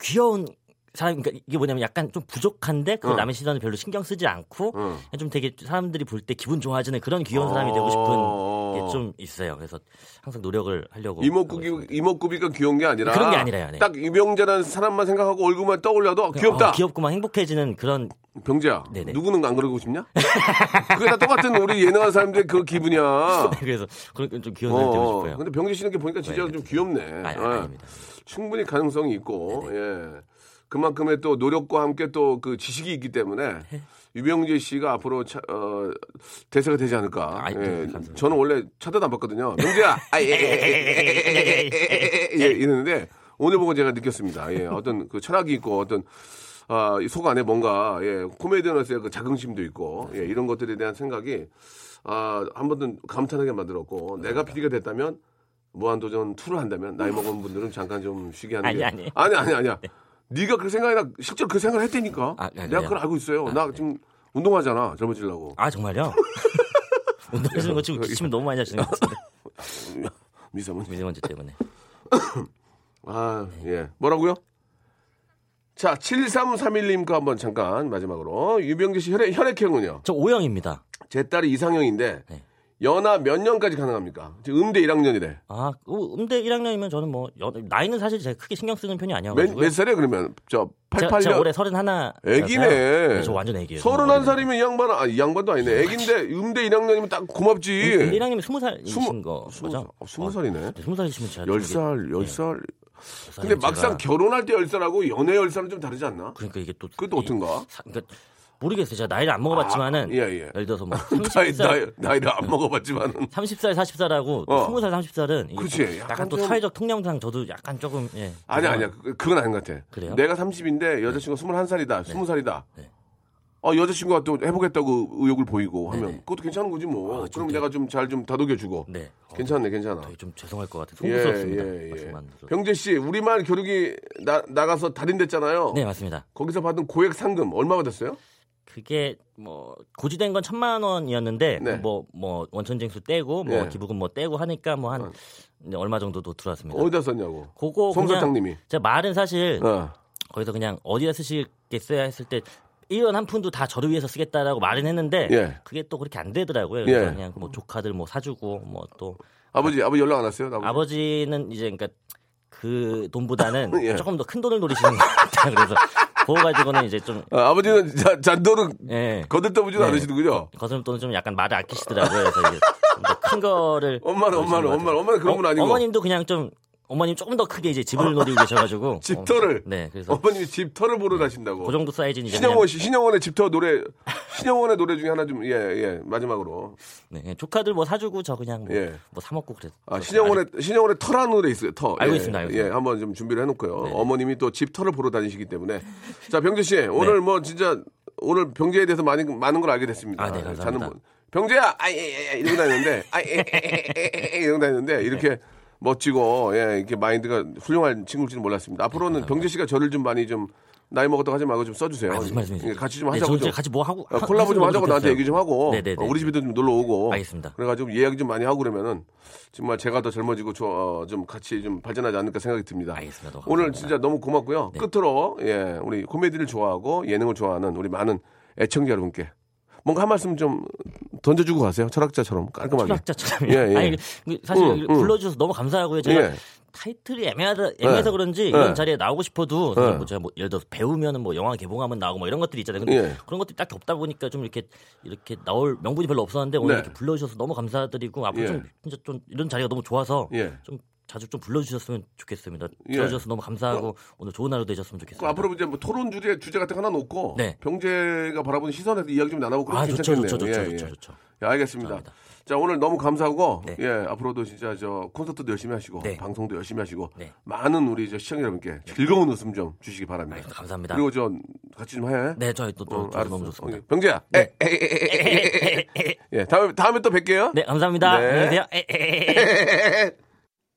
귀여운 사람 그러니까 이게 뭐냐면 약간 좀 부족한데 그
어.
남의 시선을 별로 신경 쓰지 않고
어.
좀 되게 사람들이 볼 때 기분 좋아지는 그런 귀여운 사람이 되고 싶은
어.
게좀 있어요. 그래서 항상 노력을 하려고
이목구비. 이목구비가 귀여운 게 아니라
그런 게 아니라요, 네.
딱 이병재라는 사람만 생각하고 얼굴만 떠올려도 귀엽다.
어, 귀엽고 막 행복해지는 그런
병재야.
네네.
누구는 안 그러고 싶냐? 그게 다 똑같은 우리 예능하는 사람들 그 기분이야.
그래서 그런 좀 귀여운 되고
어,
싶어요.
근데 병재 씨는 보니까 진짜
네,
좀 귀엽네.
아,
예.
아닙니다.
충분히 가능성이 있고, 예. 그만큼의 또 노력과 함께 또 그 지식이 있기 때문에
네.
유병재 씨가 앞으로 차, 어, 대세가 되지 않을까.
아, 네,
예. 저는 원래 안 봤거든요. 병재야! 아, 예, 예, 예, 예, 예, 예, 예, 이랬는데 오늘 보고 제가 느꼈습니다. 예. 어떤 그 철학이 있고 어떤 아, 이속 안에 뭔가 예, 코미디언으로서의 그 자긍심도 있고 예, 이런 것들에 대한 생각이 아, 한 번은 감탄하게 만들었고 내가 PD가 됐다면 무한도전 2를 한다면 나이 먹은 분들은 잠깐 좀 쉬게 하는
아니,
게
아니.
아니 아니 아니야. 네가 그 생각이 나 실제로 그 생각을 했다니까.
아, 네,
내가
그래요?
그걸 알고 있어요.
아,
나
네.
지금 운동하잖아. 젊어지려고.
아 정말요? 운동하시는 거 지금 기침을 너무 많이 하시는 것 같은데
미세먼지.
미세먼지 때문에.
아, 예. 뭐라고요? 자, 7331님 거 한번 잠깐 마지막으로. 유병재 씨 혈액, 혈액형은요?
저 O형입니다.
제 딸이 이상형인데
네.
연하 몇 년까지 가능합니까? 지금 음대 1학년이래.
아, 어, 음대 1학년이면 저는 뭐 여- 나이는 사실 제가 크게 신경 쓰는 편이
몇,
아니어가지고.
몇 살이에요 그러면? 저
제가,
88년.
제가 올해 31.
애기네.
저 완전 애기예요.
31살이면 이 양반, 아, 이 양반도 아니네. 애기인데 음대 1학년이면 딱 고맙지.
1학년이면 20살이신
스무-
거
스무
거죠?
살- 어, 스무 살이네.
20살이시면 제가
10살, 10살. 근데 막상 결혼할 때 10살하고 연애 10살은 좀 다르지 않나?
그러니까 이게 또
그것도 어떤가?
사- 그러니까 모르겠어요. 제가 나이를 안 먹어봤지만은
아, 예, 예.
예를 들어서 뭐
나이,
30살
나이, 나이 를 안 먹어봤지만은.
30살, 40살하고
어.
20살, 30살은
그치,
약간,
약간
또
좀-
사회적 통념상 저도 약간 조금 예.
아니야, 아니야. 그- 그건 아닌 것 같아.
그래요?
내가 30인데 여자친구가 21살이다, 20살이다.
네.
어, 여자친구가 또 해보겠다고 의욕을 보이고 하면
네네.
그것도 괜찮은 거지 뭐.
아,
그럼. 내가 좀 잘좀 다독여주고.
네. 어,
괜찮네, 괜찮아.
되게 좀 죄송할 것 같아서
예,
송구스럽습니다.
예, 예. 병재 씨, 우리말 교육이 나, 나가서 달인됐잖아요.
네, 맞습니다.
거기서 받은 고액 상금 얼마 받았어요?
그게 뭐 고지된 건 천만 원이었는데
네.
뭐뭐 원천징수 떼고 뭐
예.
기부금 뭐 떼고 하니까 뭐 한 얼마 정도 도 들어왔습니다.
어디다 썼냐고.
그거
솜사탕님이.
제가 말은 사실
어.
거기서 그냥 어디다 쓰시겠어요 했을 때 1원 한 푼도 다 저를 위해서 쓰겠다라고 말은 했는데
예.
그게 또 그렇게 안 되더라고요. 그래서
예.
그냥 뭐 조카들 뭐 사주고 뭐 또
아버지, 아버지 연락 안 왔어요? 아버지?
아버지는 이제 그러니까 그 돈보다는
예.
조금 더 큰 돈을 노리시는 것 같아요. 그래서 그거 가지고는 이제 좀
아, 아버지는 자, 잔돈은
예.
거들떠보지도
네.
않으시는군요.
돈은 좀 약간 말을 아끼시더라고요. 그래서 이제 큰 거를
엄마는, 엄마는. 엄마는, 엄마는 그런 분 아니고.
어머님도 그냥 좀 어머님 조금 더 크게 이제 집을 노리고 계셔가지고
집터를.
어, 네, 그래서
어머님이 집터를 보러 다신다고.
그 정도 사이즈는 이제
신영원 씨, 신영원의 집터 노래, 신영원의 노래 중에 하나 좀, 예, 예, 마지막으로.
네, 조카들 뭐 사주고 저 그냥 뭐,
예.
뭐 사 먹고 그래서
아, 신영원의, 신영원의 터라는 노래 있어요, 터.
알고
예,
있습니다, 알고
예,
있습니다.
한번 좀 준비를 해놓고요.
네.
어머님이 또 집터를 보러 다니시기 때문에. 자, 병재 씨, 오늘 뭐 진짜, 오늘 병재에 대해서 많이, 많은 걸 알게 됐습니다.
아, 네, 감사합니다.
저는 뭐, 병재야! 아, 예, 예, 예, 이러고 다녔는데, 아, 예, 예, 예, 예, 예, 이러고 다녔는데, 이렇게 멋지고, 예, 이렇게 마인드가 훌륭한 친구일지는 몰랐습니다. 앞으로는 병재 씨가 저를 좀 많이 좀, 나이 먹었다고 하지 말고 좀 써주세요.
아, 무슨 말씀이세요?
예, 같이 좀
네,
하자고
저는
좀.
같이 뭐 하고
어,
하-
콜라보 좀 하자고 나한테. 얘기 좀 하고
네네네.
어, 우리 집에도 좀 놀러 오고
알겠습니다.
그래가지고 이야기 좀 많이 하고 그러면은 정말 제가 더 젊어지고 저, 어, 좀 같이 좀 발전하지 않을까 생각이 듭니다.
알겠습니다.
오늘. 진짜 너무 고맙고요.
네.
끝으로 예 우리 코미디를 좋아하고 예능을 좋아하는 우리 많은 애청자 여러분께 뭔가 한 말씀 좀 던져주고 가세요. 철학자처럼 깔끔하게.
철학자처럼.
예, 예.
아니 그 사실
응,
여기
응.
불러주셔서 너무 감사하고요. 제가
예.
타이틀이 애매하다, 애매해서
네.
그런지
네.
이런 자리에 나오고 싶어도
네.
뭐 제가 뭐 예를 들어서 배우면은 뭐 영화 개봉하면 나오고 뭐 이런 것들이 있잖아요. 근데
예.
그런 것들이 딱히 없다 보니까 좀 이렇게 이렇게 나올 명분이 별로 없었는데 오늘
네.
이렇게 불러주셔서 너무 감사드리고 앞으로
예.
좀 진짜 좀 이런 자리가 너무 좋아서
예.
좀 자주 좀 불러주셨으면 좋겠습니다.
예.
들어주셔서 너무 감사하고 오늘 좋은 하루 되셨으면
그
좋겠습니다.
앞으로 이제 뭐 토론 주제 주제 같은 거 하나 놓고
네.
병재가 바라보는 시선에서 이야기 좀 나눠보고
아 좋죠
괜찮겠네요.
좋죠 좋죠
예, 예.
좋죠 좋죠.
예, 알겠습니다.
감사합니다.
자 오늘 너무 감사하고
네.
예 앞으로도 진짜 저 콘서트도 열심히 하시고
네.
방송도 열심히 하시고
네.
많은 우리 저 시청자 여러분께 즐거운 웃음 좀 주시기 바랍니다.
알겠습니다. 감사합니다.
그리고 저 같이 좀 해.
네 저희 또, 또,
어,
저
알았어.
너무 좋습니다.
어, 병재야. 에, 에, 에, 에, 에, 에, 에. 예 다음에 다음에 또 뵐게요.
네 감사합니다.
네.
안녕히 계세요. 에 에 에 에.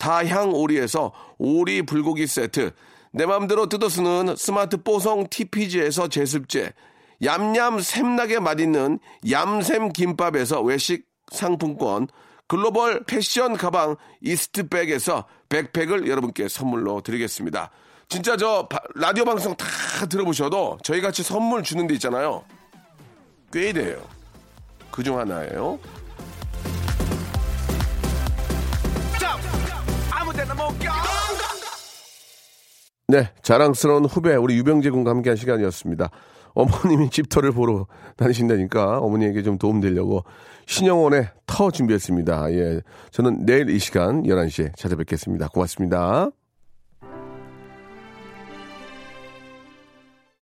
다향 오리에서 오리 불고기 세트, 내 맘대로 뜯어 쓰는 스마트 뽀송 TPG에서 제습제, 얌얌 샘나게 맛있는 얌샘 김밥에서 외식 상품권, 글로벌 패션 가방 이스트백에서 백팩을 여러분께 선물로 드리겠습니다. 진짜 저 바- 라디오 방송 다 들어보셔도 저희 같이 선물 주는 데 있잖아요. 꽤 돼요. 그중 하나예요. 네, 자랑스러운 후배 우리 유병재 군과 함께한 시간이었습니다. 어머님이 집터를 보러 다니신다니까 어머니에게 좀 도움 되려고 신영원의 터 준비했습니다. 예, 저는 내일 이 시간 11시에 찾아뵙겠습니다. 고맙습니다.